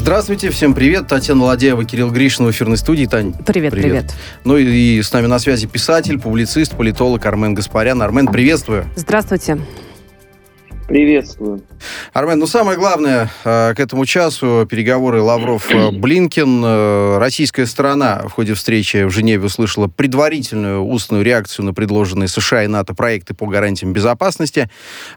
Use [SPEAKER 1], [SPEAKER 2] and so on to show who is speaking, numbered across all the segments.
[SPEAKER 1] Здравствуйте, всем привет. Татьяна Ладеева, Кирилл Гришин в эфирной студии. Тань,
[SPEAKER 2] привет. Привет, привет.
[SPEAKER 1] Ну и, и с нами на связи писатель, публицист, политолог Армен Гаспарян. Армен, приветствую.
[SPEAKER 2] Здравствуйте.
[SPEAKER 3] Приветствую.
[SPEAKER 1] Армен, ну самое главное э, к этому часу переговоры Лавров-Блинкин. Э, российская сторона в ходе встречи в Женеве услышала предварительную устную реакцию на предложенные США и НАТО проекты по гарантиям безопасности.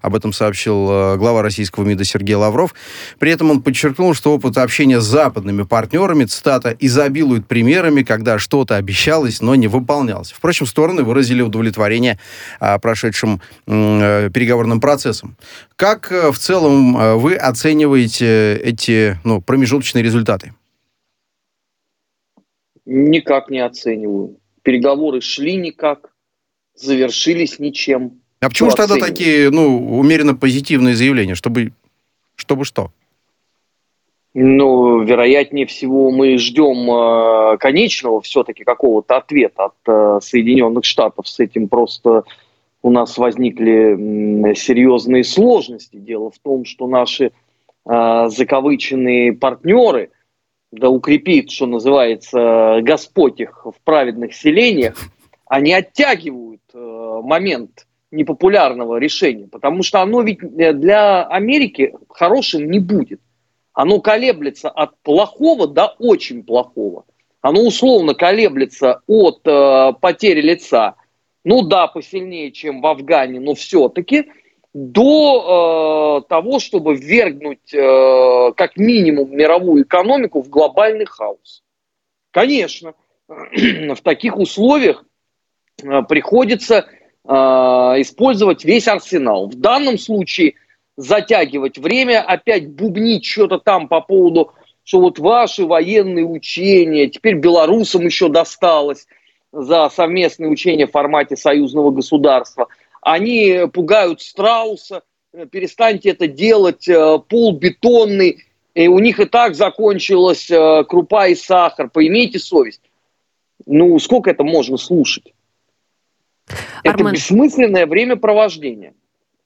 [SPEAKER 1] Об этом сообщил э, глава российского МИДа Сергей Лавров. При этом он подчеркнул, что опыт общения с западными партнерами, цитата, изобилует примерами, когда что-то обещалось, но не выполнялось. Впрочем, стороны выразили удовлетворение прошедшим переговорным процессом. Как э, в целом э, вы оцениваете эти ну, промежуточные результаты?
[SPEAKER 3] Никак не оцениваю. Переговоры шли никак, завершились ничем.
[SPEAKER 1] А почему же тогда такие, ну, умеренно позитивные заявления? Чтобы, чтобы что?
[SPEAKER 3] Ну, вероятнее всего, мы ждем э, конечного все-таки какого-то ответа от э, Соединенных Штатов. С этим просто у нас возникли серьезные сложности. Дело в том, что наши э, закавыченные партнеры, да укрепит, что называется, Господь их в праведных селениях, они оттягивают э, момент непопулярного решения, потому что оно ведь э, для Америки хорошим не будет. Оно колеблется от плохого до очень плохого. Оно условно колеблется от э, потери лица – ну да, посильнее, чем в Афгане, но все-таки, до э, того, чтобы ввергнуть э, как минимум мировую экономику в глобальный хаос. Конечно, в таких условиях э, приходится э, использовать весь арсенал. В данном случае затягивать время, опять бубнить что-то там по поводу, что вот ваши военные учения, теперь белорусам еще досталось – за совместные учения в формате союзного государства. Они пугают страуса, э, перестаньте это делать, э, пол бетонный, и у них и так закончилась э, крупа и сахар, поимейте совесть. Ну, сколько это можно слушать? Армен. Это бессмысленное времяпровождение.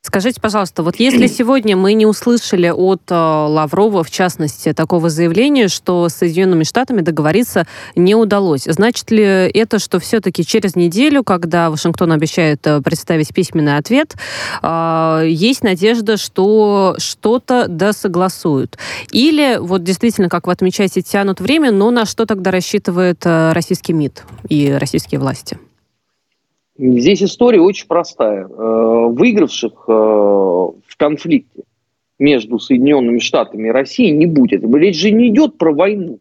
[SPEAKER 2] Скажите, пожалуйста, вот если сегодня мы не услышали от э, Лаврова, в частности, такого заявления, что с Соединенными Штатами договориться не удалось, значит ли это, что все-таки через неделю, когда Вашингтон обещает э, представить письменный ответ, э, есть надежда, что что-то досогласуют? Или вот действительно, как вы отмечаете, тянут время, но на что тогда рассчитывает э, российский МИД и российские власти?
[SPEAKER 3] Здесь история очень простая. Э, выигравших э, в конфликте между Соединенными Штатами и Россией не будет. Речь же не идет про войну.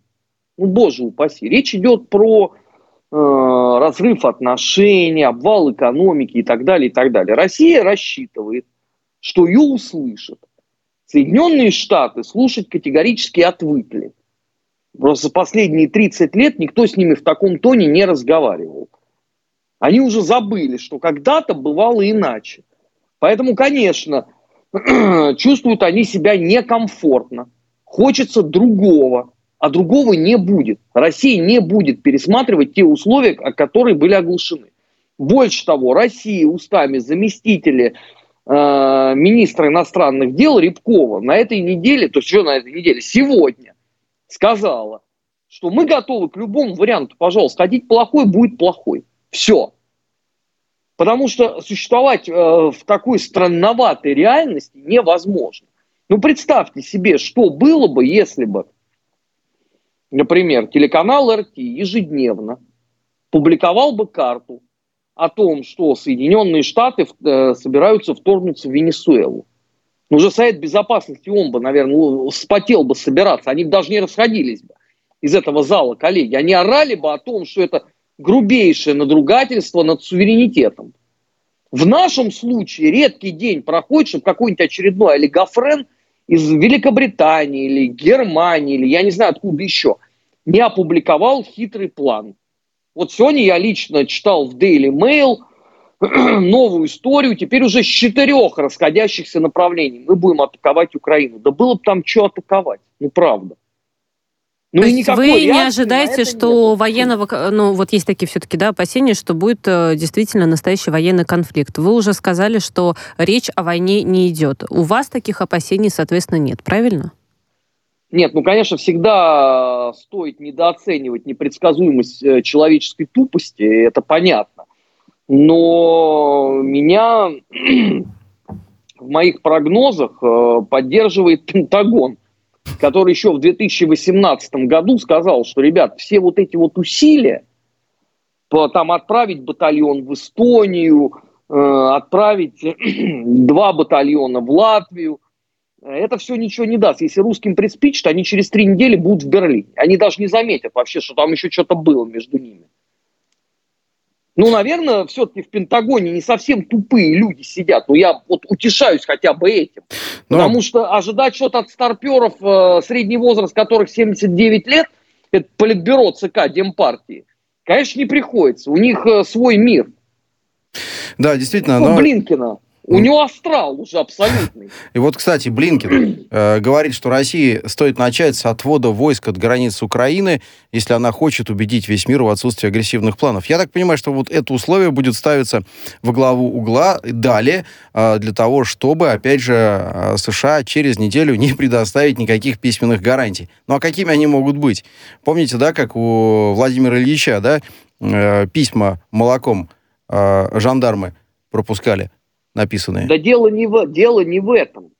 [SPEAKER 3] Ну, боже упаси. Речь идет про э, разрыв отношений, обвал экономики и так далее, и так далее. Россия рассчитывает, что ее услышат. Соединенные Штаты слушать категорически отвыкли. Просто последние 30 лет никто с ними в таком тоне не разговаривал. Они уже забыли, что когда-то бывало иначе. Поэтому, конечно, чувствуют они себя некомфортно. Хочется другого, а другого не будет. Россия не будет пересматривать те условия, которые были оглашены. Больше того, Россия устами заместителя э, министра иностранных дел Рябкова на этой неделе, то есть что на этой неделе, сегодня сказала, что мы готовы к любому варианту, пожалуйста, ходить плохой будет плохой. Все. Потому что существовать э, в такой странноватой реальности невозможно. Ну, представьте себе, что было бы, если бы, например, телеканал РТ ежедневно публиковал бы карту о том, что Соединенные Штаты э, собираются вторгнуться в Венесуэлу. Ну, уже Совет Безопасности он бы, наверное, спотел бы собираться. Они бы даже не расходились бы из этого зала, коллеги. Они орали бы о том, что это грубейшее надругательство над суверенитетом. В нашем случае редкий день проходит, чтобы какой-нибудь очередной олигофрен из Великобритании или Германии, или я не знаю откуда еще, не опубликовал хитрый план. Вот сегодня я лично читал в Daily Mail новую историю, теперь уже с четырех расходящихся направлений. Мы будем атаковать Украину. Да было бы там что атаковать, ну правда.
[SPEAKER 2] Ну, То есть вы не ожидаете, что нет. военного, ну вот есть такие все-таки да, опасения, что будет э, действительно настоящий военный конфликт. Вы уже сказали, что речь о войне не идет. У вас таких опасений, соответственно, нет, правильно?
[SPEAKER 3] Нет, ну, конечно, всегда стоит недооценивать непредсказуемость э, человеческой тупости, это понятно. Но меня в моих прогнозах э, поддерживает Пентагон, который еще в 2018 году сказал, что, ребят, все вот эти вот усилия, по, там отправить батальон в Эстонию, э, отправить два батальона в Латвию, это все ничего не даст. Если русским приспичит, они через три недели будут в Берлине. Они даже не заметят вообще, что там еще что-то было между ними. Ну, наверное, все-таки в Пентагоне не совсем тупые люди сидят. Но я вот утешаюсь хотя бы этим. Но... Потому что ожидать что-то от старперов, э, средний возраст которых 79 лет, это политбюро ЦК Демпартии, конечно, не приходится. У них э, свой мир.
[SPEAKER 1] Да, действительно.
[SPEAKER 3] Ну, но... Блинкина. У него астрал уже абсолютный.
[SPEAKER 1] И вот, кстати, Блинкин э, говорит, что России стоит начать с отвода войск от границ Украины, если она хочет убедить весь мир в отсутствии агрессивных планов. Я так понимаю, что вот это условие будет ставиться во главу угла далее э, для того, чтобы, опять же, э, США через неделю не предоставить никаких письменных гарантий. Ну а какими они могут быть? Помните, да, как у Владимира Ильича, да, э, письма молоком э, жандармы пропускали? Написанные?
[SPEAKER 3] Да дело не в, дело не в этом.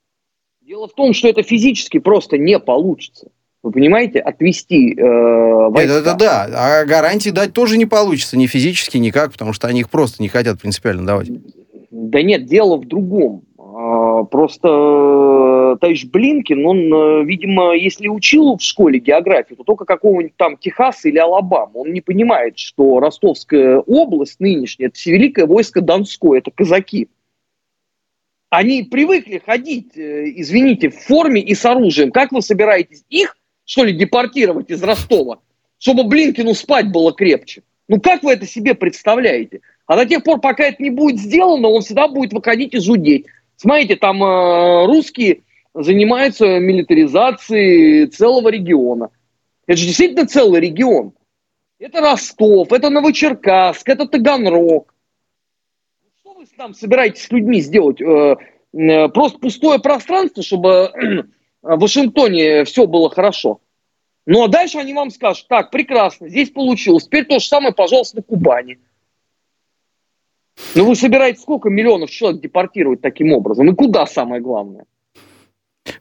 [SPEAKER 3] Дело в том, что это физически просто не получится. Вы понимаете, отвести э, войска.
[SPEAKER 1] Это, это да, а гарантии дать тоже не получится, ни физически, никак, потому что они их просто не хотят принципиально давать.
[SPEAKER 3] Да нет, дело в другом. А, просто э, товарищ Блинкин, он, э, видимо, если учил в школе географию, то только какого-нибудь там Техаса или Алабама. Он не понимает, что Ростовская область нынешняя, это Великое войско Донское, это казаки. Они привыкли ходить, э, извините, в форме и с оружием. Как вы собираетесь их, что ли, депортировать из Ростова, чтобы Блинкину спать было крепче? Ну как вы это себе представляете? А до тех пор, пока это не будет сделано, он всегда будет выходить и зудеть. Смотрите, там э, русские занимаются милитаризацией целого региона. Это же действительно целый регион. Это Ростов, это Новочеркасск, это Таганрог там собираетесь с людьми сделать? Э, э, просто пустое пространство, чтобы в Вашингтоне все было хорошо. Ну а дальше они вам скажут, так, прекрасно, здесь получилось, теперь то же самое, пожалуйста, на Кубани. Ну вы собираетесь сколько миллионов человек депортировать таким образом? И куда самое главное?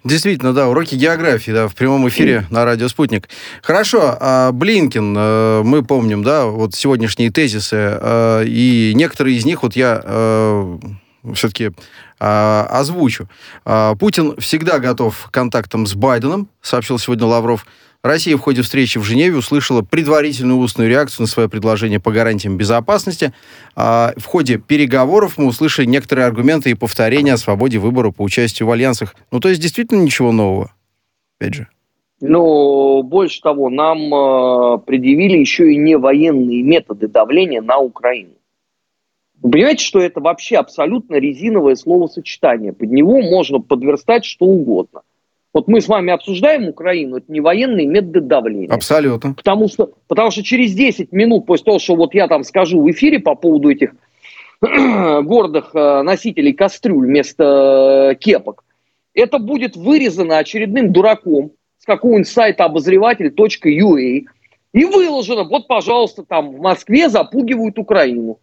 [SPEAKER 1] Действительно, да, уроки географии, да, в прямом эфире на радио «Спутник». Хорошо, а Блинкин, э, мы помним, да, вот сегодняшние тезисы, э, и некоторые из них вот я э, все-таки озвучу. Путин всегда готов к контактам с Байденом, сообщил сегодня Лавров. Россия в ходе встречи в Женеве услышала предварительную устную реакцию на свое предложение по гарантиям безопасности. А в ходе переговоров мы услышали некоторые аргументы и повторения о свободе выбора по участию в альянсах. Ну, то есть, действительно ничего нового, опять же.
[SPEAKER 3] Ну, больше того, нам э, предъявили еще и не военные методы давления на Украину. Вы понимаете, что это вообще абсолютно резиновое словосочетание. Под него можно подверстать что угодно – вот мы с вами обсуждаем Украину, это не военные методы давления.
[SPEAKER 1] Абсолютно.
[SPEAKER 3] Потому что, потому что через 10 минут после того, что вот я там скажу в эфире по поводу этих гордых э, носителей кастрюль вместо э, кепок, это будет вырезано очередным дураком с какого-нибудь сайта обозреватель.ua и выложено, вот, пожалуйста, там в Москве запугивают Украину.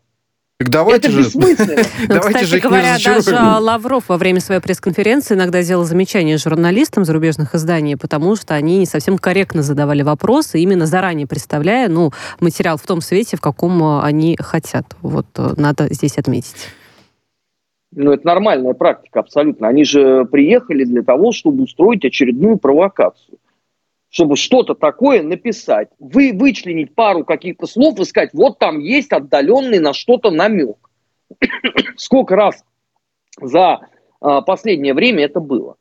[SPEAKER 1] Так давайте
[SPEAKER 2] это
[SPEAKER 1] же...
[SPEAKER 2] давайте же говоря, даже Лавров во время своей пресс-конференции иногда делал замечания журналистам зарубежных изданий, потому что они не совсем корректно задавали вопросы, именно заранее представляя ну, материал в том свете, в каком э, они хотят. Вот э, надо здесь отметить.
[SPEAKER 3] Ну, это нормальная практика, абсолютно. Они же приехали для того, чтобы устроить очередную провокацию чтобы что-то такое написать, вы вычленить пару каких-то слов и сказать, вот там есть отдаленный на что-то намек. Сколько раз за а, последнее время это было.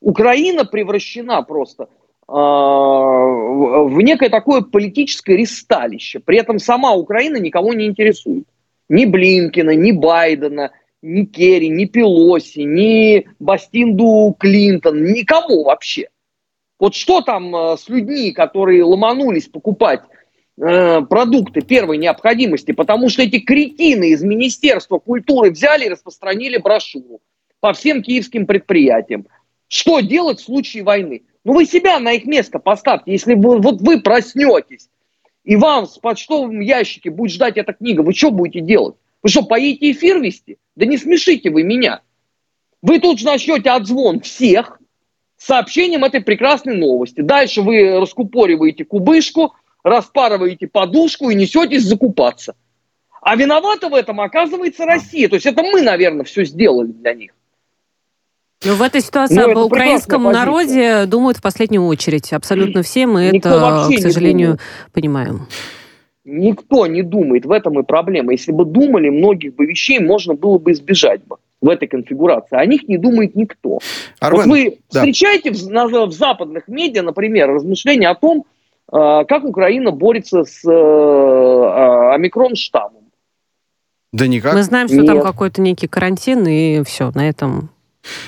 [SPEAKER 3] Украина превращена просто а, в некое такое политическое ресталище. При этом сама Украина никого не интересует. Ни Блинкина, ни Байдена, ни Керри, ни Пелоси, ни Бастинду Клинтон, никому вообще. Вот что там э, с людьми, которые ломанулись покупать э, продукты первой необходимости, потому что эти кретины из Министерства культуры взяли и распространили брошюру по всем киевским предприятиям. Что делать в случае войны? Ну вы себя на их место поставьте. Если вы, вот вы проснетесь, и вам в почтовом ящике будет ждать эта книга, вы что будете делать? Вы что, поедете эфир вести? Да не смешите вы меня. Вы тут же начнете отзвон всех сообщением этой прекрасной новости. Дальше вы раскупориваете кубышку, распарываете подушку и несетесь закупаться. А виновата в этом оказывается Россия. То есть это мы, наверное, все сделали для них.
[SPEAKER 2] Но в этой ситуации Но об украинском народе думают в последнюю очередь. Абсолютно все мы Никто это, к сожалению, понимаем.
[SPEAKER 3] Никто не думает, в этом и проблема. Если бы думали, многих бы вещей можно было бы избежать бы в этой конфигурации. О них не думает никто. Армен, вот вы да. встречаете в, на, в западных медиа, например, размышления о том, э, как Украина борется с э, э, омикрон-штаммом.
[SPEAKER 2] Да никак. Мы знаем, что Нет. там какой-то некий карантин, и все, на этом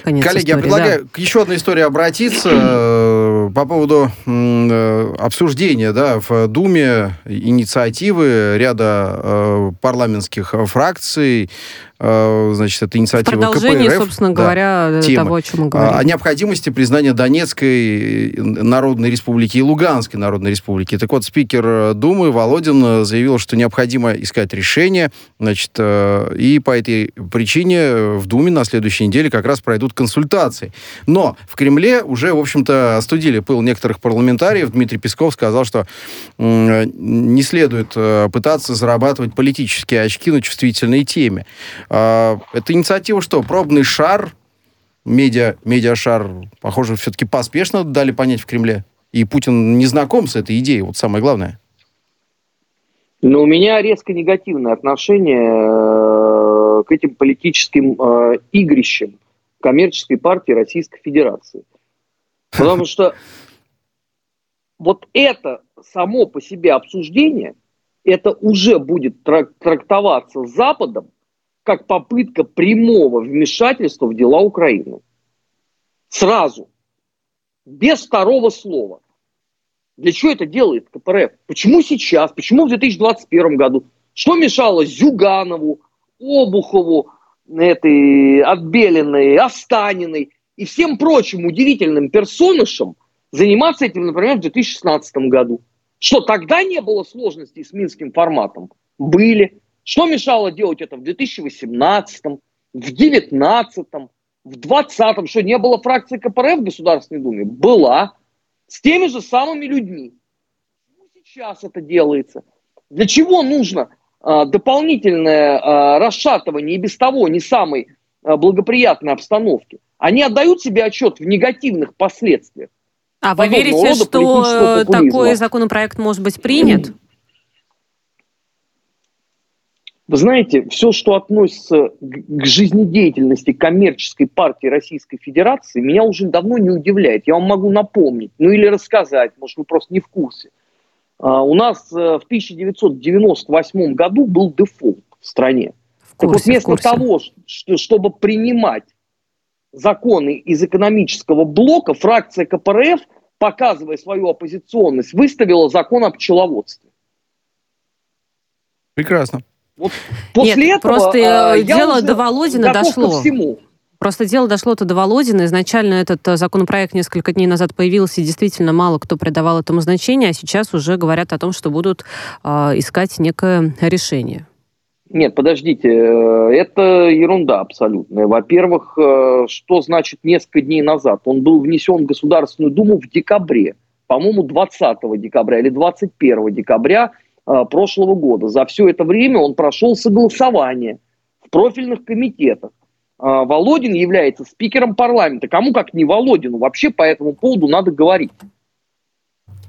[SPEAKER 1] Конец Коллеги, истории, я предлагаю да. к еще одной истории обратиться э, по поводу э, обсуждения да, в Думе инициативы ряда э, парламентских фракций значит, это инициатива
[SPEAKER 2] Продолжение,
[SPEAKER 1] КПРФ.
[SPEAKER 2] собственно да, говоря, тема. того, о чем мы говорим.
[SPEAKER 1] О необходимости признания Донецкой Народной Республики и Луганской Народной Республики. Так вот, спикер Думы Володин заявил, что необходимо искать решение, значит, э, и по этой причине в Думе на следующей неделе как раз пройдут консультации. Но в Кремле уже, в общем-то, остудили пыл некоторых парламентариев. Дмитрий Песков сказал, что не следует э, пытаться зарабатывать политические очки на чувствительной теме. А, это инициатива что? Пробный шар, медиа, медиашар, похоже, все-таки поспешно дали понять в Кремле. И Путин не знаком с этой идеей, вот самое главное.
[SPEAKER 3] Но у меня резко негативное отношение э, к этим политическим э, игрищам коммерческой партии Российской Федерации. Потому что вот это само по себе обсуждение, это уже будет трактоваться Западом как попытка прямого вмешательства в дела Украины. Сразу. Без второго слова. Для чего это делает КПРФ? Почему сейчас? Почему в 2021 году? Что мешало Зюганову, Обухову, этой Отбеленной, Останиной и всем прочим удивительным персонажам заниматься этим, например, в 2016 году? Что тогда не было сложностей с минским форматом? Были. Что мешало делать это в 2018, в 2019, в 2020? Что, не было фракции КПРФ в Государственной Думе? Была. С теми же самыми людьми. Сейчас это делается. Для чего нужно э, дополнительное э, расшатывание и без того не самой э, благоприятной обстановки? Они отдают себе отчет в негативных последствиях.
[SPEAKER 2] А вы верите, что такой законопроект может быть принят?
[SPEAKER 3] Вы знаете, все, что относится к жизнедеятельности коммерческой партии Российской Федерации, меня уже давно не удивляет. Я вам могу напомнить, ну или рассказать, может, вы просто не в курсе. А, у нас э, в 1998 году был дефолт в стране. В курсе, так вот, вместо того, чтобы принимать законы из экономического блока, фракция КПРФ, показывая свою оппозиционность, выставила закон о пчеловодстве.
[SPEAKER 2] Прекрасно. Вот после Нет, этого просто а, дело до Володина дошло. всему. Просто дело дошло-то до Володина. Изначально этот э, законопроект несколько дней назад появился, и действительно мало кто придавал этому значение, а сейчас уже говорят о том, что будут э, искать некое решение.
[SPEAKER 3] Нет, подождите, э, это ерунда абсолютная. Во-первых, э, что значит несколько дней назад? Он был внесен в Государственную Думу в декабре, по-моему, 20 декабря или 21 декабря Э, прошлого года. За все это время он прошел согласование в профильных комитетах. Э, Володин является спикером парламента. Кому как не Володину вообще по этому поводу надо говорить.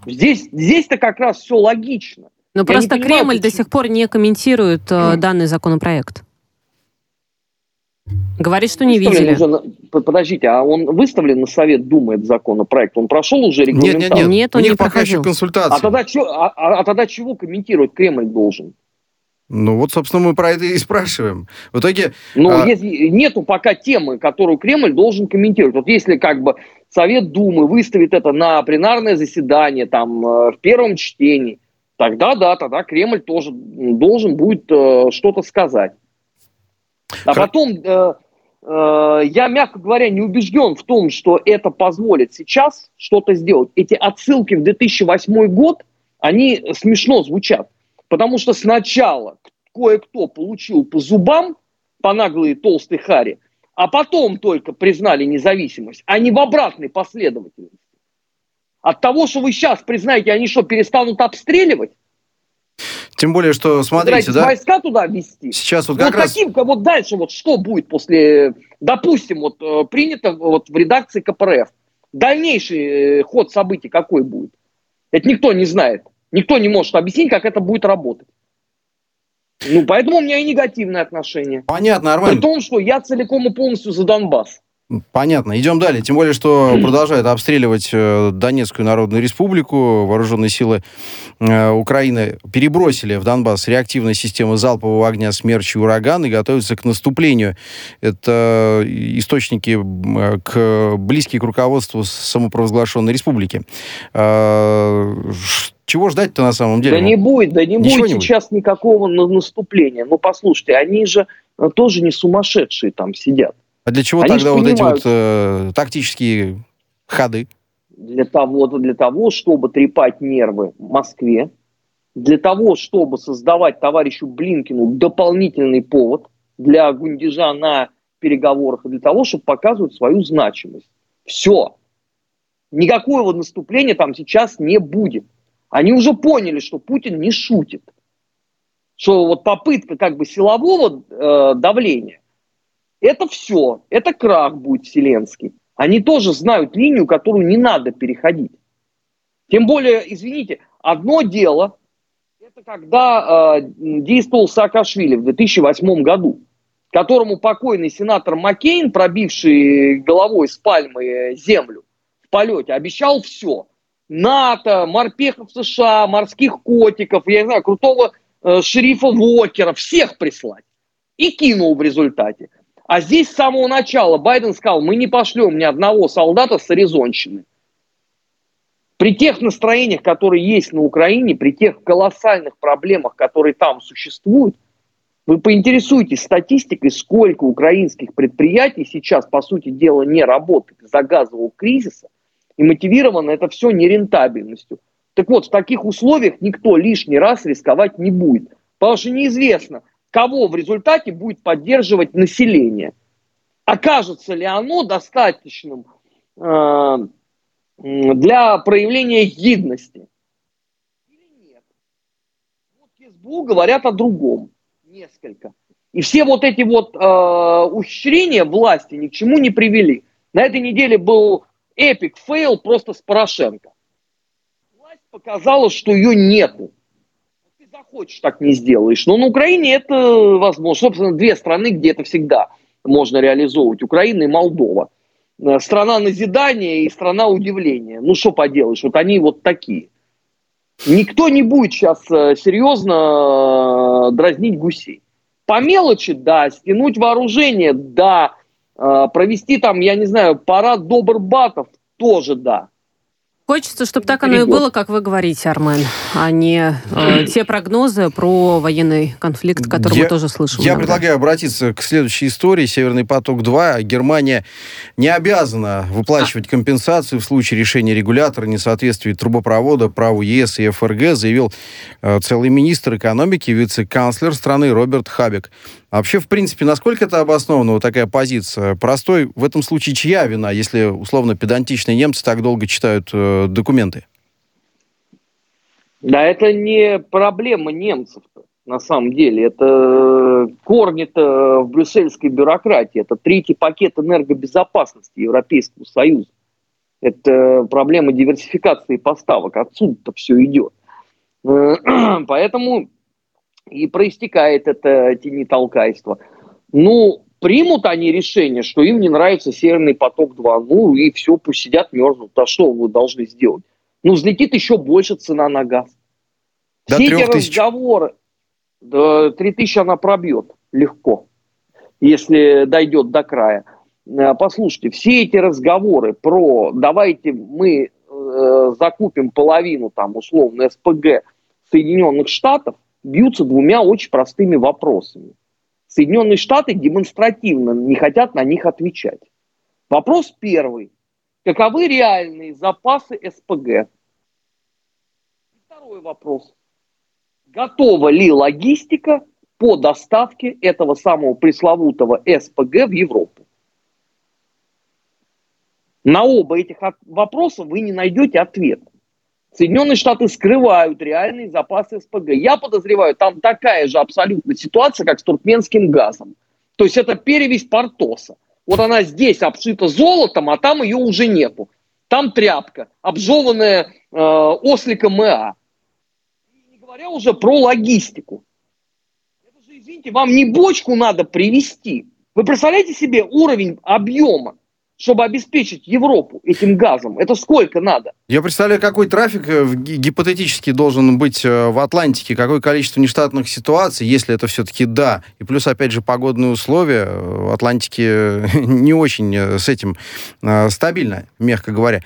[SPEAKER 3] Здесь, здесь-то как раз все логично.
[SPEAKER 2] Но Я просто понимаю, Кремль почему... до сих пор не комментирует э, данный законопроект. Говорит, что не видели. Уже,
[SPEAKER 3] подождите, а он выставлен на Совет Думы, этот законопроект? Он прошел уже
[SPEAKER 2] регламентацию? Нет, нет, нет. нет
[SPEAKER 1] он У них не пока проходил. еще консультации.
[SPEAKER 3] А тогда, чё, а, а, а тогда чего комментировать Кремль должен?
[SPEAKER 1] Ну вот, собственно, мы про это и спрашиваем. В итоге...
[SPEAKER 3] Ну, а... если нету пока темы, которую Кремль должен комментировать. Вот если как бы Совет Думы выставит это на пленарное заседание, там, э, в первом чтении, тогда да, тогда Кремль тоже должен будет э, что-то сказать. А потом, э, э, я, мягко говоря, не убежден в том, что это позволит сейчас что-то сделать. Эти отсылки в 2008 год, они смешно звучат. Потому что сначала кое-кто получил по зубам, по наглой толстой харе, а потом только признали независимость, а не в обратной последовательности. От того, что вы сейчас признаете, они что, перестанут обстреливать?
[SPEAKER 1] Тем более, что, смотрите, да?
[SPEAKER 3] войска туда ввести.
[SPEAKER 1] Сейчас вот как вот раз...
[SPEAKER 3] Вот дальше, вот что будет после, допустим, вот э, принято вот в редакции КПРФ, дальнейший э, ход событий какой будет? Это никто не знает. Никто не может объяснить, как это будет работать. Ну, поэтому у меня и негативное отношение.
[SPEAKER 1] Понятно, нормально.
[SPEAKER 3] При том, что я целиком и полностью за Донбасс.
[SPEAKER 1] Понятно. Идем далее. Тем более, что продолжают обстреливать э, Донецкую Народную Республику. Вооруженные силы э, Украины перебросили в Донбасс реактивные системы залпового огня «Смерч» и «Ураган» и готовятся к наступлению. Это источники к, близкие к руководству самопровозглашенной республики. Э, чего ждать-то на самом деле?
[SPEAKER 3] Да не будет, да не Ничего будет не сейчас будет. никакого наступления. Ну, послушайте, они же тоже не сумасшедшие там сидят.
[SPEAKER 1] А для чего Они тогда вот эти вот э, тактические ходы?
[SPEAKER 3] Для того, для того, чтобы трепать нервы Москве, для того, чтобы создавать товарищу Блинкину дополнительный повод для гундежа на переговорах, и для того, чтобы показывать свою значимость. Все. Никакого наступления там сейчас не будет. Они уже поняли, что Путин не шутит. Что вот попытка как бы силового э, давления это все, это крах будет вселенский. Они тоже знают линию, которую не надо переходить. Тем более, извините, одно дело, это когда э, действовал Саакашвили в 2008 году, которому покойный сенатор Маккейн, пробивший головой с пальмы землю в полете, обещал все. НАТО, морпехов США, морских котиков, я не знаю, крутого э, шерифа Вокера, всех прислать. И кинул в результате. А здесь с самого начала Байден сказал, мы не пошлем ни одного солдата с Аризонщины. При тех настроениях, которые есть на Украине, при тех колоссальных проблемах, которые там существуют, вы поинтересуйтесь статистикой, сколько украинских предприятий сейчас, по сути дела, не работает из-за газового кризиса, и мотивировано это все нерентабельностью. Так вот, в таких условиях никто лишний раз рисковать не будет, потому что неизвестно – кого в результате будет поддерживать население. Окажется ли оно достаточным э, для проявления гидности? Или нет? Вот СБУ говорят о другом. Несколько. И все вот эти вот э, ухищрения власти ни к чему не привели. На этой неделе был epic fail просто с Порошенко. Власть показала, что ее нету захочешь, так не сделаешь. Но на Украине это возможно. Собственно, две страны, где это всегда можно реализовывать. Украина и Молдова. Э, страна назидания и страна удивления. Ну, что поделаешь, вот они вот такие. Никто не будет сейчас э, серьезно э, дразнить гусей. По мелочи, да, стянуть вооружение, да, провести там, я не знаю, парад добрбатов, тоже да.
[SPEAKER 2] Хочется, чтобы так оно и было, как вы говорите, Армен, а не э, те прогнозы про военный конфликт, который я, мы тоже слышим.
[SPEAKER 1] Я иногда. предлагаю обратиться к следующей истории. Северный поток-2. Германия не обязана выплачивать компенсацию в случае решения регулятора несоответствия трубопровода праву ЕС и ФРГ, заявил э, целый министр экономики, вице-канцлер страны Роберт Хабек. А вообще, в принципе, насколько это обоснована вот такая позиция? Простой в этом случае чья вина, если, условно, педантичные немцы так долго читают э, документы?
[SPEAKER 3] Да, это не проблема немцев на самом деле. Это корни-то в брюссельской бюрократии. Это третий пакет энергобезопасности Европейского Союза. Это проблема диверсификации поставок. Отсюда-то все идет. Поэтому и проистекает это тенитолкайство. Ну, примут они решение, что им не нравится Северный поток-2, ну и все, пусть сидят, мерзнут. А что вы должны сделать? Ну, взлетит еще больше цена на газ. До Все эти разговоры, до 3 тысячи она пробьет легко, если дойдет до края. Э, послушайте, все эти разговоры про давайте мы э, закупим половину там условно СПГ Соединенных Штатов, бьются двумя очень простыми вопросами. Соединенные Штаты демонстративно не хотят на них отвечать. Вопрос первый. Каковы реальные запасы СПГ? Второй вопрос. Готова ли логистика по доставке этого самого пресловутого СПГ в Европу? На оба этих вопроса вы не найдете ответа. Соединенные Штаты скрывают реальные запасы СПГ. Я подозреваю, там такая же абсолютно ситуация, как с туркменским газом. То есть это перевесь Портоса. Вот она здесь обшита золотом, а там ее уже нету. Там тряпка, обжеванная э, осликом МА. Не говоря уже про логистику. Это же, извините, вам не бочку надо привезти. Вы представляете себе уровень объема? Чтобы обеспечить Европу этим газом. Это сколько надо?
[SPEAKER 1] Я представляю, какой трафик э, гипотетически должен быть э, в Атлантике, какое количество нештатных ситуаций, если это все-таки да. И плюс, опять же, погодные условия в Атлантике не очень э, с этим стабильно, мягко говоря.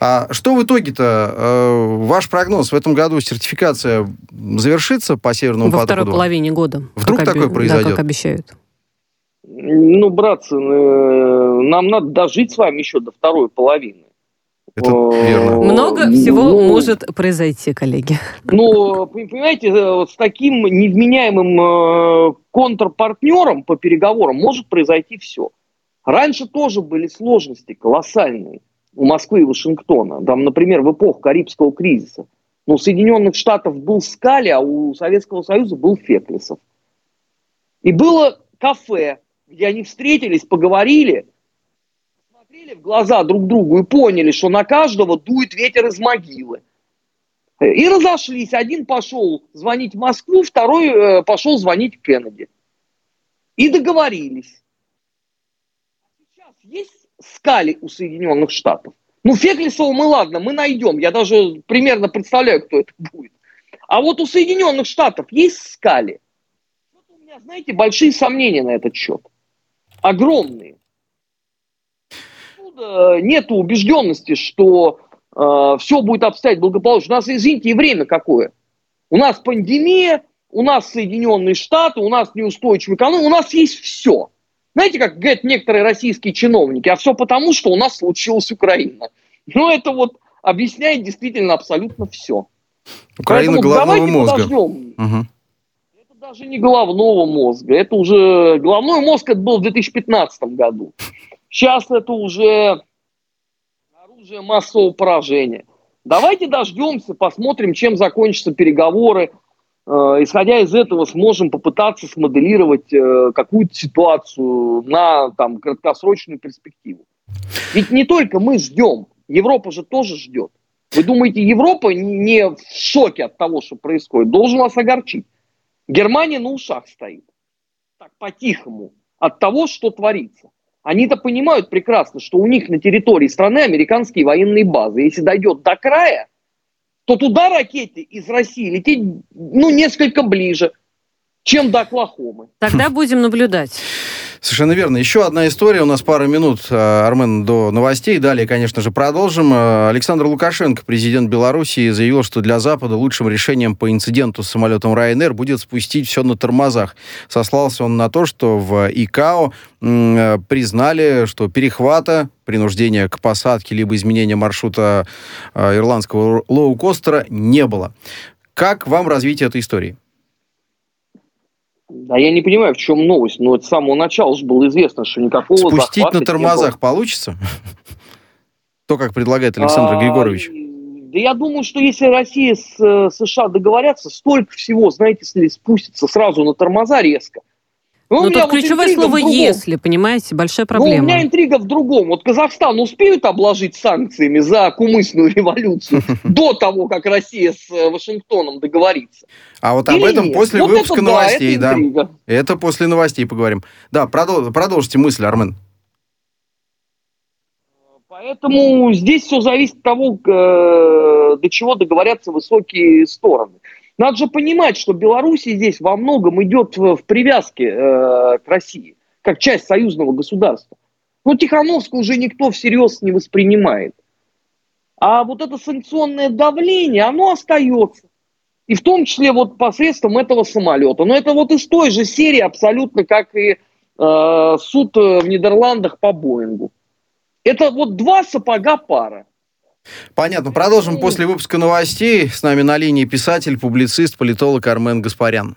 [SPEAKER 1] А что в итоге-то? Ваш прогноз, в этом году сертификация завершится по Северному
[SPEAKER 2] Во
[SPEAKER 1] потоку?
[SPEAKER 2] Во второй половине года.
[SPEAKER 1] Вдруг такое произойдет?
[SPEAKER 2] Да, как обещают.
[SPEAKER 3] Ну, братцы, э, нам надо дожить с вами еще до второй половины.
[SPEAKER 1] Это верно.
[SPEAKER 2] Много всего ну, может произойти, коллеги.
[SPEAKER 3] Ну, понимаете, э, с таким невменяемым э, контрпартнером по переговорам может произойти все. Раньше тоже были сложности колоссальные у Москвы и Вашингтона. Там, например, в эпоху Карибского кризиса. Ну, у Соединенных Штатов был Скали, а у Советского Союза был Феклисов. И было кафе, где они встретились, поговорили, смотрели в глаза друг другу и поняли, что на каждого дует ветер из могилы. И разошлись. Один пошел звонить в Москву, второй э, пошел звонить Кеннеди. И договорились. Сейчас есть скали у Соединенных Штатов. Ну, Феклисова мы, ладно, мы найдем. Я даже примерно представляю, кто это будет. А вот у Соединенных Штатов есть скали. Вот у меня, знаете, большие сомнения на этот счет огромные. Нет убежденности, что э, все будет обстоять благополучно. У нас, извините, и время какое. У нас пандемия, у нас Соединенные Штаты, у нас неустойчивый экономика, у нас есть все. Знаете, как говорят некоторые российские чиновники, а все потому, что у нас случилась Украина. Ну, это вот объясняет действительно абсолютно все.
[SPEAKER 1] Украина Поэтому головного мозга. Подождем.
[SPEAKER 3] Угу даже не головного мозга. Это уже... Головной мозг это был в 2015 году. Сейчас это уже оружие массового поражения. Давайте дождемся, посмотрим, чем закончатся переговоры. Э, исходя из этого, сможем попытаться смоделировать э, какую-то ситуацию на там, краткосрочную перспективу. Ведь не только мы ждем, Европа же тоже ждет. Вы думаете, Европа не в шоке от того, что происходит? Должен вас огорчить. Германия на ушах стоит. Так, по-тихому. От того, что творится. Они-то понимают прекрасно, что у них на территории страны американские военные базы. Если дойдет до края, то туда ракеты из России лететь ну, несколько ближе, чем до Оклахомы.
[SPEAKER 2] Тогда будем наблюдать.
[SPEAKER 1] Совершенно верно. Еще одна история. У нас пара минут, э, Армен, до новостей. Далее, конечно же, продолжим. Э, Александр Лукашенко, президент Беларуси, заявил, что для Запада лучшим решением по инциденту с самолетом Ryanair будет спустить все на тормозах. Сослался он на то, что в ИКАО э, признали, что перехвата, принуждения к посадке либо изменения маршрута ирландского лоукостера не было. Как вам развитие этой истории?
[SPEAKER 3] Да я не понимаю, в чем новость. Но с самого начала же было известно, что никакого
[SPEAKER 1] Спустить на тормозах получится? То, как предлагает Александр а, Григорьевич.
[SPEAKER 3] Да я думаю, что если Россия с э, США договорятся, столько всего, знаете, спустится сразу на тормоза резко –
[SPEAKER 2] ну, Но тут вот ключевое слово «если», понимаете, большая проблема.
[SPEAKER 3] Ну, у меня интрига в другом. Вот Казахстан успеют обложить санкциями за кумысную революцию до того, как Россия с э, Вашингтоном договорится?
[SPEAKER 1] А вот об этом после выпуска новостей, да. Это после новостей поговорим. Да, продолжите мысль, Армен.
[SPEAKER 3] Поэтому здесь все зависит от того, э, до чего договорятся высокие стороны. Надо же понимать, что Беларусь здесь во многом идет в, в привязке э, к России, как часть союзного государства. Но Тихановскую уже никто всерьез не воспринимает. А вот это санкционное давление, оно остается. И в том числе вот посредством этого самолета. Но это вот из той же серии абсолютно, как и э, суд в Нидерландах по Боингу. Это вот два сапога пара.
[SPEAKER 1] Понятно. Продолжим после выпуска новостей. С нами на линии писатель, публицист, политолог Армен Гаспарян.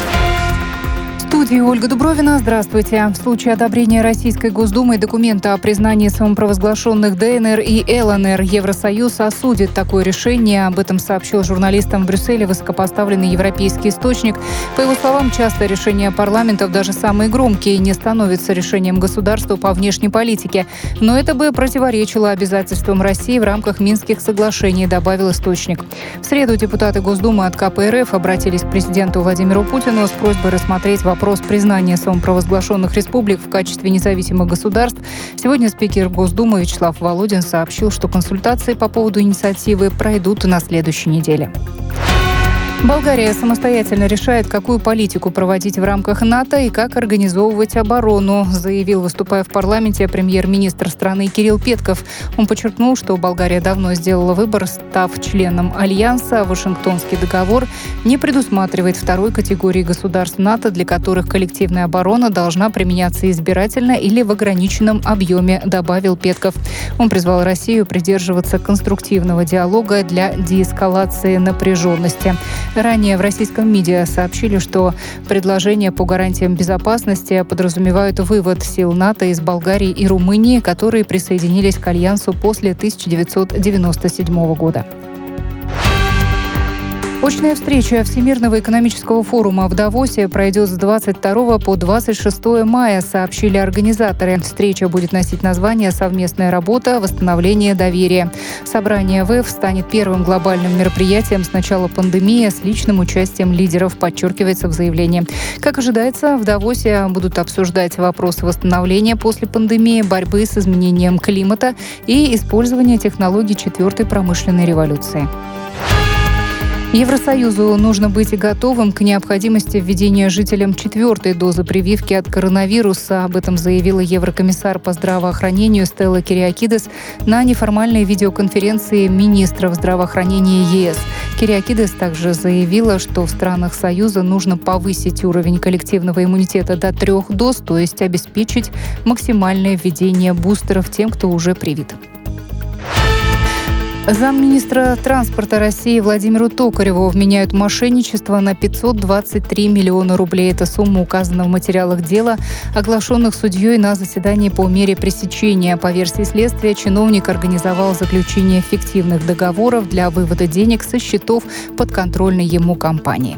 [SPEAKER 4] студии Ольга Дубровина. Здравствуйте. В случае одобрения Российской Госдумой документа о признании самопровозглашенных ДНР и ЛНР Евросоюз осудит такое решение. Об этом сообщил журналистам в Брюсселе высокопоставленный европейский источник. По его словам, часто решения парламентов, даже самые громкие, не становятся решением государства по внешней политике. Но это бы противоречило обязательствам России в рамках Минских соглашений, добавил источник. В среду депутаты Госдумы от КПРФ обратились к президенту Владимиру Путину с просьбой рассмотреть вопрос признания самопровозглашенных республик в качестве независимых государств, сегодня спикер Госдумы Вячеслав Володин сообщил, что консультации по поводу инициативы пройдут на следующей неделе. Болгария самостоятельно решает, какую политику проводить в рамках НАТО и как организовывать оборону, заявил, выступая в парламенте, премьер-министр страны Кирилл Петков. Он подчеркнул, что Болгария давно сделала выбор, став членом Альянса, а Вашингтонский договор не предусматривает второй категории государств НАТО, для которых коллективная оборона должна применяться избирательно или в ограниченном объеме, добавил Петков. Он призвал Россию придерживаться конструктивного диалога для деэскалации напряженности. Ранее в российском МИДе сообщили, что предложения по гарантиям безопасности подразумевают вывод сил НАТО из Болгарии и Румынии, которые присоединились к Альянсу после 1997 года. Очная встреча Всемирного экономического форума в Давосе пройдет с 22 по 26 мая, сообщили организаторы. Встреча будет носить название «Совместная работа. Восстановление доверия». Собрание ВЭФ станет первым глобальным мероприятием с начала пандемии с личным участием лидеров, подчеркивается в заявлении. Как ожидается, в Давосе будут обсуждать вопросы восстановления после пандемии, борьбы с изменением климата и использования технологий четвертой промышленной революции. Евросоюзу нужно быть готовым к необходимости введения жителям четвертой дозы прививки от коронавируса. Об этом заявила еврокомиссар по здравоохранению Стелла Кириакидес на неформальной видеоконференции министров здравоохранения ЕС. Кириакидес также заявила, что в странах Союза нужно повысить уровень коллективного иммунитета до трех доз, то есть обеспечить максимальное введение бустеров тем, кто уже привит. Замминистра транспорта России Владимиру Токареву вменяют мошенничество на 523 миллиона рублей. Это сумма указана в материалах дела, оглашенных судьей на заседании по мере пресечения. По версии следствия, чиновник организовал заключение фиктивных договоров для вывода денег со счетов подконтрольной ему компании.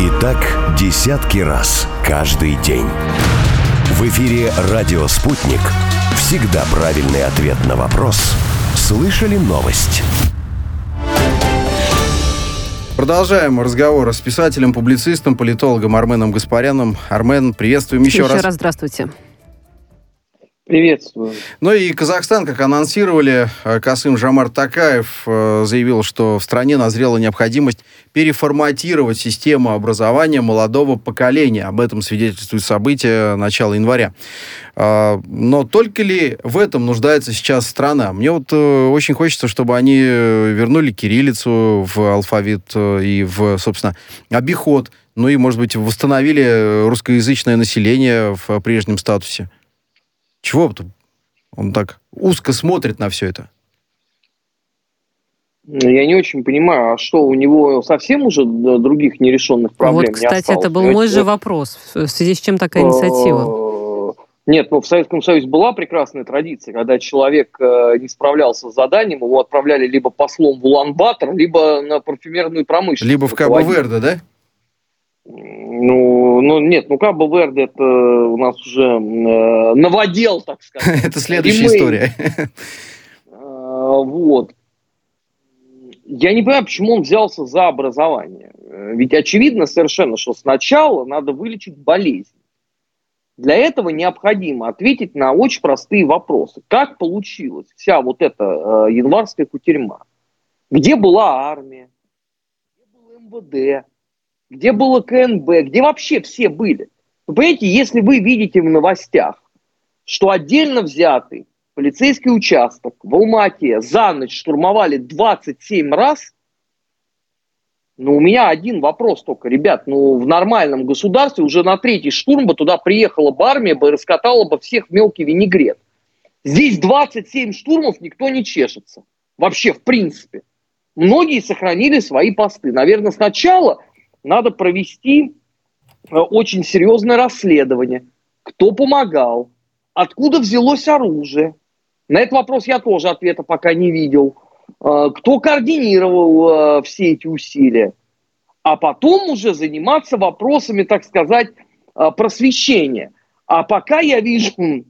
[SPEAKER 5] И так десятки раз каждый день. В эфире «Радио Спутник». Всегда правильный ответ на вопрос. Слышали новость?
[SPEAKER 1] Продолжаем разговор с писателем, публицистом, политологом Арменом Гаспаряном. Армен, приветствуем еще,
[SPEAKER 2] еще
[SPEAKER 1] раз.
[SPEAKER 2] раз здравствуйте.
[SPEAKER 3] Приветствую.
[SPEAKER 1] Ну и Казахстан, как анонсировали, э, Касым Жамар Такаев э, заявил, что в стране назрела необходимость переформатировать систему образования молодого поколения. Об этом свидетельствует событие начала января. А, но только ли в этом нуждается сейчас страна? Мне вот э, очень хочется, чтобы они вернули кириллицу в алфавит и в, собственно, обиход. Ну и, может быть, восстановили русскоязычное население в прежнем статусе. Чего он так узко смотрит на все это?
[SPEAKER 3] Я не очень понимаю, а что, у него совсем уже других нерешенных проблем
[SPEAKER 2] Вот, кстати,
[SPEAKER 3] не осталось?
[SPEAKER 2] это был мой же вопрос. В связи с чем такая инициатива?
[SPEAKER 3] Э, Нет, ну в Советском Союзе была прекрасная традиция, когда человек э, не справлялся с заданием, его отправляли либо послом в Улан-Батор, либо на парфюмерную промышленность.
[SPEAKER 1] Либо в Кабо-Верде, да?
[SPEAKER 3] Ну, ну нет, ну Кабо-Верде это у нас уже э, новодел, так сказать.
[SPEAKER 1] Это следующая история.
[SPEAKER 3] Э, Вот. Я не понимаю, почему он взялся за образование. Ведь очевидно совершенно, что сначала надо вылечить болезнь. Для этого необходимо ответить на очень простые вопросы. Как получилась вся вот эта э, январская кутерьма? Где была армия? Где был МВД? Где было КНБ? Где вообще все были? Вы понимаете, если вы видите в новостях, что отдельно взятый полицейский участок в Алмате за ночь штурмовали 27 раз, ну, у меня один вопрос только, ребят, ну, в нормальном государстве уже на третий штурм бы туда приехала бы армия, бы раскатала бы всех в мелкий винегрет. Здесь 27 штурмов, никто не чешется. Вообще, в принципе. Многие сохранили свои посты. Наверное, сначала надо провести э, очень серьезное расследование. Кто помогал? Откуда взялось оружие? На этот вопрос я тоже ответа пока не видел. Э, Кто координировал э, все эти усилия? А потом уже заниматься вопросами, так сказать, просвещения. А пока я вижу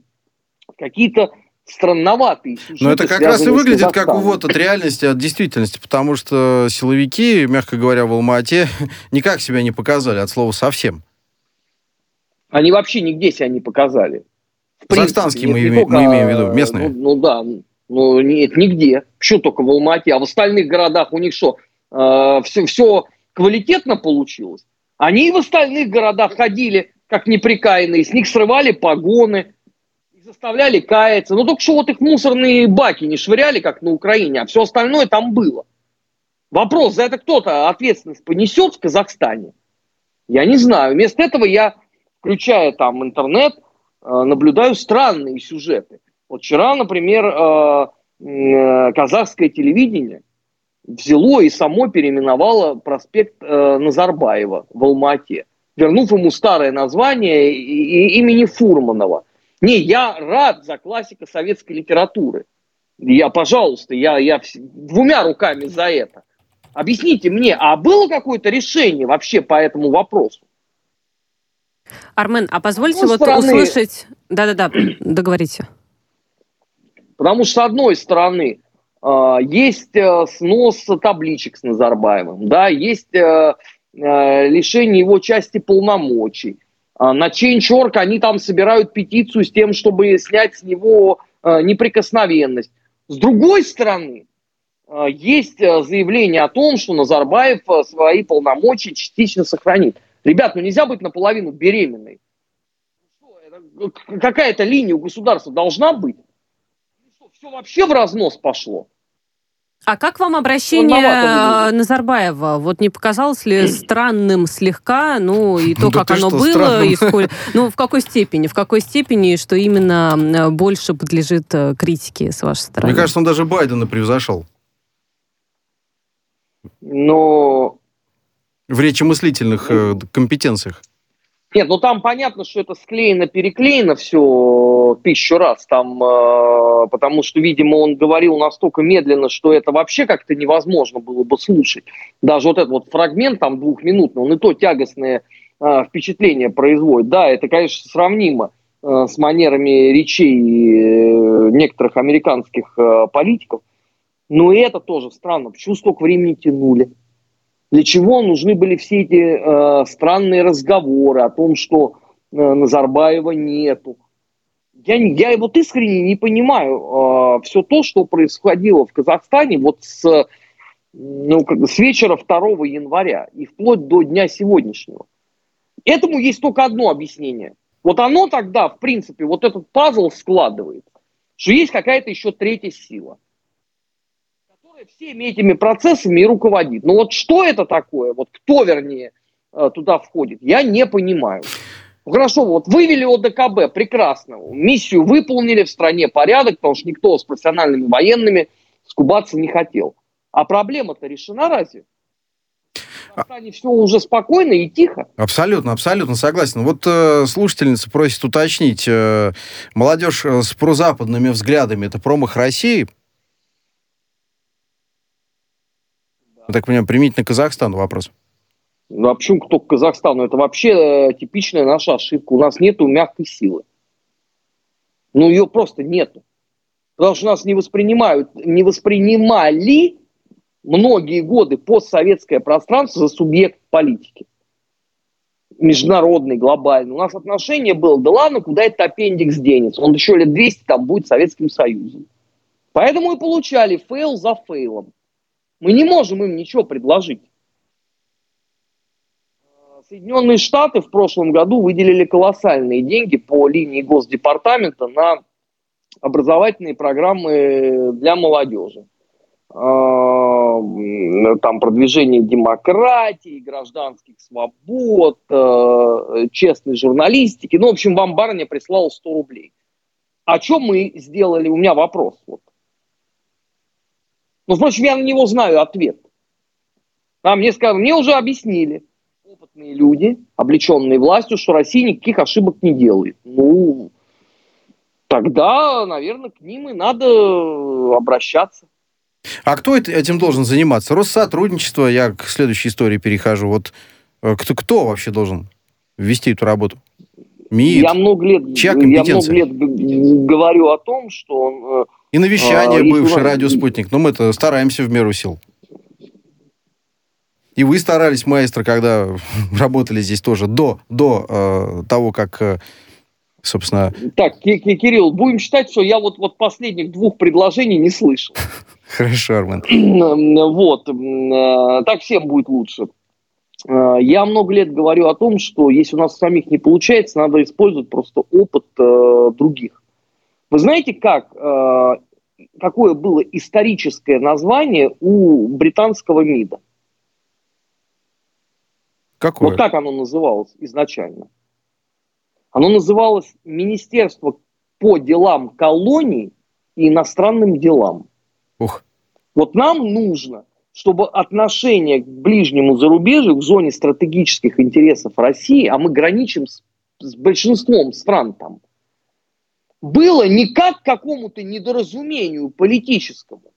[SPEAKER 3] какие-то странноватые сюжеты,
[SPEAKER 1] Но это как раз и выглядит как увод от реальности, от действительности, потому что силовики, мягко говоря, в Алма-Ате никак себя не показали, от слова совсем.
[SPEAKER 3] Они вообще нигде себя не показали. В
[SPEAKER 1] Казахстанские мы име-
[SPEAKER 3] только,
[SPEAKER 1] мы имеем в виду,
[SPEAKER 3] э,
[SPEAKER 1] местные.
[SPEAKER 3] Ну, ну да, ну нет, нигде. Что только в Алмате, а в остальных городах у них что, все, все квалитетно получилось? Они и в остальных городах ходили как неприкаянные, с них срывали погоны, заставляли каяться. Ну только что вот их мусорные баки не швыряли, как на Украине, а все остальное там было. Вопрос, за это кто-то ответственность понесет в Казахстане? Я не знаю. Вместо этого я, включая там интернет, э, наблюдаю странные сюжеты. Вот вчера, например, э, казахское телевидение взяло и само переименовало проспект э, Назарбаева в Алма-Ате, вернув ему старое название имени Фурманова. Не, я рад за классика советской литературы. Я, пожалуйста, я, я двумя руками за это. Объясните мне, а было какое-то решение вообще по этому вопросу?
[SPEAKER 2] Армен, а позвольте
[SPEAKER 3] одной
[SPEAKER 2] вот
[SPEAKER 3] стороны-
[SPEAKER 2] услышать... Да-да-да, договорите.
[SPEAKER 3] Потому что, с одной стороны, э, есть э, снос табличек с Назарбаевым, да, есть э, э, лишение его части полномочий. А На Change.org они там собирают петицию с тем, чтобы снять с него э, неприкосновенность. С другой стороны, э, есть э, заявление о том, что Назарбаев свои полномочия частично сохранит. Ребят, ну нельзя быть наполовину беременной. К- Какая-то линия у государства должна быть. Все вообще в разнос пошло.
[SPEAKER 2] А как вам обращение э, Назарбаева? Вот не показалось ли странным слегка, ну и то,
[SPEAKER 1] Да
[SPEAKER 2] как оно
[SPEAKER 1] что,
[SPEAKER 2] было,
[SPEAKER 1] странным?
[SPEAKER 2] и сколь- ну в какой степени, в какой степени, что именно э, больше подлежит э, критике с вашей стороны?
[SPEAKER 1] Мне кажется, он даже Байдена превзошел
[SPEAKER 3] Но
[SPEAKER 1] в речемыслительных э, компетенциях.
[SPEAKER 3] Нет, ну там понятно, что это склеено-переклеено все тысячу раз, там, э, потому что, видимо, он говорил настолько медленно, что это вообще как-то невозможно было бы слушать. Даже вот этот вот фрагмент там двухминутный, он и то тягостное э, впечатление производит. Да, это, конечно, сравнимо э, с манерами речей э, некоторых американских э, политиков, но и это тоже странно. Почему столько времени тянули? Для чего нужны были все эти э, странные разговоры о том, что э, Назарбаева нету? Я, я вот искренне не понимаю все то, что происходило в Казахстане вот с, ну, как с вечера 2 января и вплоть до дня сегодняшнего. Этому есть только одно объяснение. Вот оно тогда, в принципе, вот этот пазл складывает, что есть какая-то еще третья сила всеми этими процессами и руководит. Но вот что это такое, вот кто, вернее, э, туда входит, я не понимаю. Хорошо, вот вывели ОДКБ, прекрасно, миссию выполнили, в стране порядок, потому что никто с профессиональными военными скубаться не хотел. А проблема-то решена разве? В Казахстане все уже спокойно и тихо.
[SPEAKER 1] Абсолютно, абсолютно согласен. Вот э, слушательница просит уточнить, э, молодежь э, с прозападными взглядами, это промах России? Я так понимаю, применительно к Казахстану вопрос.
[SPEAKER 3] Ну а почему к Казахстану? Это вообще э, типичная наша ошибка. У нас нету мягкой силы. Ну ее просто нету. Потому что нас не воспринимают, не воспринимали многие годы постсоветское пространство за субъект политики. Международный, глобальный. У нас отношение было, да ладно, куда этот аппендикс денется. Он еще лет 200 там будет Советским Союзом. Поэтому и получали fail за fail ом. Мы не можем им ничего предложить. Соединенные Штаты в прошлом году выделили колоссальные деньги по линии Госдепартамента на образовательные программы для молодежи. А, там продвижение демократии, гражданских свобод, э, честной журналистики. Ну, в общем, вам барыня прислала 100 рублей. А что мы сделали? У меня вопрос. Вот. Ну, впрочем, я на него знаю ответ. А мне, сказали, мне уже объяснили опытные люди, облеченные властью, что Россия никаких ошибок не делает. Ну, тогда, наверное, к ним и надо обращаться.
[SPEAKER 1] А кто этим должен заниматься? Россотрудничество, я к следующей истории перехожу. Вот э, кто, кто вообще должен вести эту работу?
[SPEAKER 3] МИД? Я много лет, я много лет говорю о том, что...
[SPEAKER 1] И навещание, а, бывший радиоспутник. Но мы-то стараемся в меру сил. И вы старались, маэстро, когда работали здесь тоже, до, до э, того, как, э, собственно...
[SPEAKER 3] Так, Кирилл, будем считать, что я вот, вот последних двух предложений не слышал.
[SPEAKER 1] Хорошо, Армен.
[SPEAKER 3] Вот, э, так всем будет лучше. Э, я много лет говорю о том, что если у нас самих не получается, надо использовать просто опыт э, других. Вы знаете, как, э, какое было историческое название у британского МИДа?
[SPEAKER 1] Какое?
[SPEAKER 3] Вот так оно называлось изначально. Оно называлось Министерство по делам колоний и иностранным делам.
[SPEAKER 1] Ух.
[SPEAKER 3] Вот нам нужно, чтобы отношение к ближнему зарубежью, к зоне стратегических интересов России, а мы граничим с, с большинством стран там, было не как к какому-то недоразумению политическому,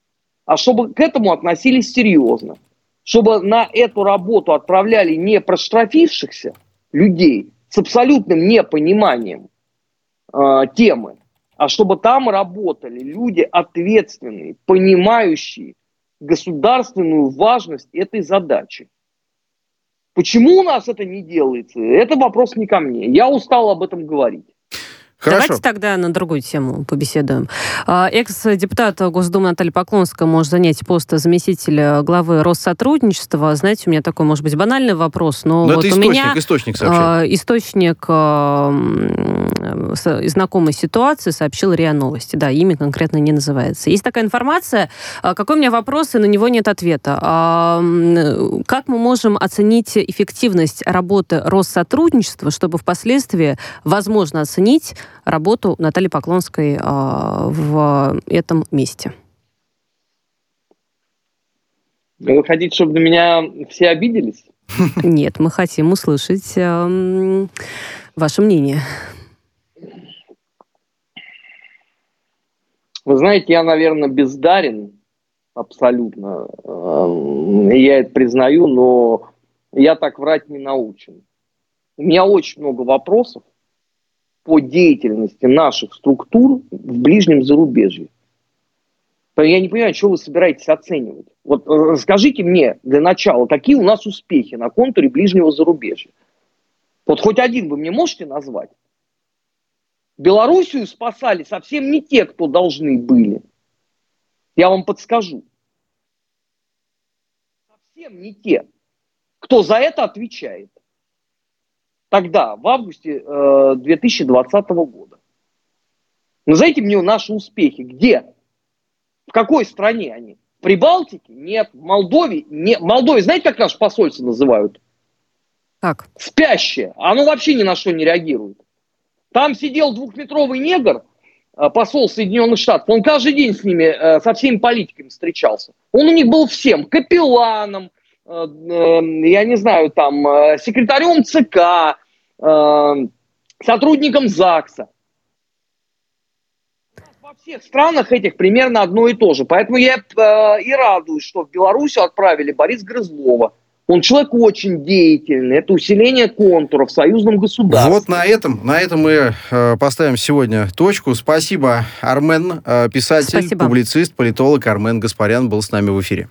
[SPEAKER 3] а чтобы к этому относились серьезно чтобы на эту работу отправляли не проштрафившихся людей с абсолютным непониманием э, темы, а чтобы там работали люди ответственные, понимающие государственную важность этой задачи. Почему у нас это не делается? Это вопрос не ко мне. Я устал об этом говорить.
[SPEAKER 2] Хорошо. Давайте тогда на другую тему побеседуем. А, экс-депутат Госдумы Наталья Поклонская может занять пост заместителя главы Россотрудничества. Знаете, у меня такой, может быть, банальный вопрос, но, но вот
[SPEAKER 1] это
[SPEAKER 2] источник, у меня
[SPEAKER 1] источник сообщает.
[SPEAKER 2] источник из знакомой ситуации сообщил РИА Новости. Да, имя конкретно не называется. Есть такая информация. А, какой у меня вопрос, и на него нет ответа. А, как мы можем оценить эффективность работы Россотрудничества, чтобы впоследствии, возможно, оценить работу Натальи Поклонской а, в этом месте?
[SPEAKER 3] Вы хотите, чтобы на меня все обиделись?
[SPEAKER 2] Нет, мы хотим услышать э, ваше мнение.
[SPEAKER 3] Вы знаете, я, наверное, бездарен абсолютно. Эм, я это признаю, но я так врать не научен. У меня очень много вопросов по деятельности наших структур в ближнем зарубежье. Я не понимаю, что вы собираетесь оценивать. Вот расскажите мне для начала, какие у нас успехи на контуре ближнего зарубежья. Вот хоть один вы мне можете назвать? Белоруссию спасали совсем не те, кто должны были. Я вам подскажу. Совсем не те, кто за это отвечает. Тогда, в августе э, 2020 года. Назовите мне наши успехи. Где? В какой стране они? В Прибалтике? Нет. В Молдове? Нет. В Молдове, знаете, как наше посольство называют?
[SPEAKER 2] Как?
[SPEAKER 3] Спящее. Оно вообще ни на что не реагирует. Там сидел двухметровый негр, э, посол Соединенных Штатов, он каждый день с ними, э, со всеми политиками встречался. Он у них был всем, капелланом, я не знаю, там, секретарем ЦК, сотрудником ЗАГСа. Во всех странах этих примерно одно и то же. Поэтому я и радуюсь, что в Белоруссию отправили Борис Грызлова – он человек очень деятельный. Это усиление контуров в союзном государстве.
[SPEAKER 1] Вот на этом, на этом мы э, поставим сегодня точку. Спасибо, Армен, э, писатель, Спасибо. публицист, политолог Армен Гаспарян был с нами в эфире.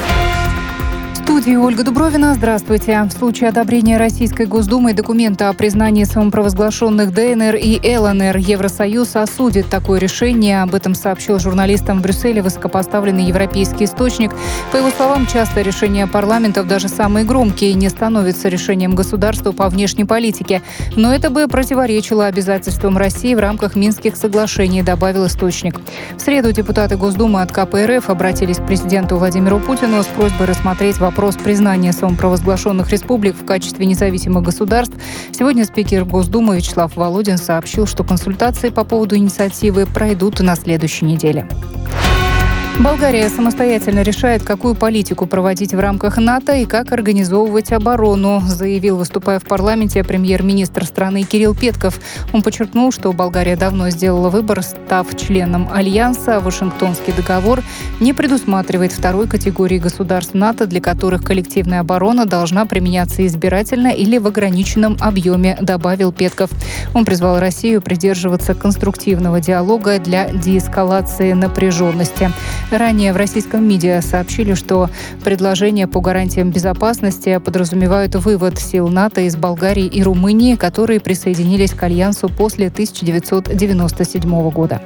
[SPEAKER 4] студии Ольга Дубровина. Здравствуйте. В случае одобрения Российской Госдумой документа о признании самопровозглашенных ДНР и ЛНР Евросоюз осудит такое решение. Об этом сообщил журналистам в Брюсселе высокопоставленный европейский источник. По его словам, часто решения парламентов, даже самые громкие, не становятся решением государства по внешней политике. Но это бы противоречило обязательствам России в рамках Минских соглашений, добавил источник. В среду депутаты Госдумы от КПРФ обратились к президенту Владимиру Путину с просьбой рассмотреть вопрос вопрос признания самопровозглашенных республик в качестве независимых государств, сегодня спикер Госдумы Вячеслав Володин сообщил, что консультации по поводу инициативы пройдут на следующей неделе. Болгария самостоятельно решает, какую политику проводить в рамках НАТО и как организовывать оборону, заявил, выступая в парламенте, премьер-министр страны Кирилл Петков. Он подчеркнул, что Болгария давно сделала выбор, став членом Альянса, Вашингтонский договор не предусматривает второй категории государств НАТО, для которых коллективная оборона должна применяться избирательно или в ограниченном объеме, добавил Петков. Он призвал Россию придерживаться конструктивного диалога для деэскалации напряженности. Ранее в российском медиа сообщили, что предложения по гарантиям безопасности подразумевают вывод сил НАТО из Болгарии и Румынии, которые присоединились к Альянсу после 1997 года.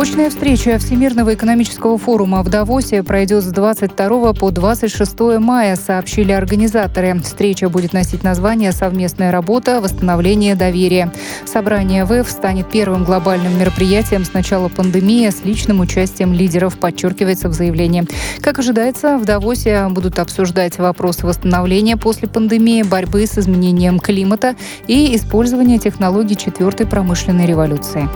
[SPEAKER 4] Очная встреча Всемирного экономического форума в Давосе пройдет с 22 по 26 мая, сообщили организаторы. Встреча будет носить название «Совместная работа. Восстановление доверия». Собрание ВЭФ станет первым глобальным мероприятием с начала пандемии с личным участием лидеров, подчеркивается в заявлении. Как ожидается, в Давосе будут обсуждать вопросы восстановления после пандемии, борьбы с изменением климата и использования технологий четвертой промышленной революции.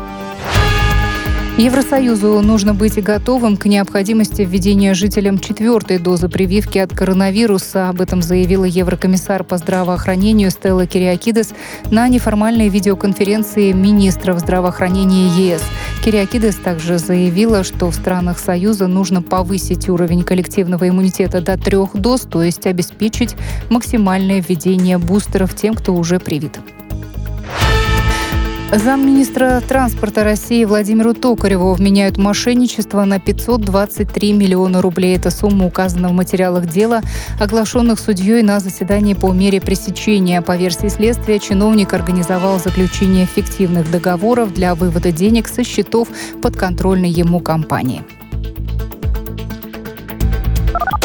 [SPEAKER 4] Евросоюзу нужно быть готовым к необходимости введения жителям четвертой дозы прививки от коронавируса. Об этом заявила еврокомиссар по здравоохранению Стелла Кириакидес на неформальной видеоконференции министров здравоохранения ЕС. Кириакидес также заявила, что в странах Союза нужно повысить уровень коллективного иммунитета до трех доз, то есть обеспечить максимальное введение бустеров тем, кто уже привит. Замминистра транспорта России Владимиру Токареву вменяют мошенничество на 523 миллиона рублей. Эта сумма указана в материалах дела, оглашенных судьей на заседании по мере пресечения. По версии следствия, чиновник организовал заключение фиктивных договоров для вывода денег со счетов подконтрольной ему компании.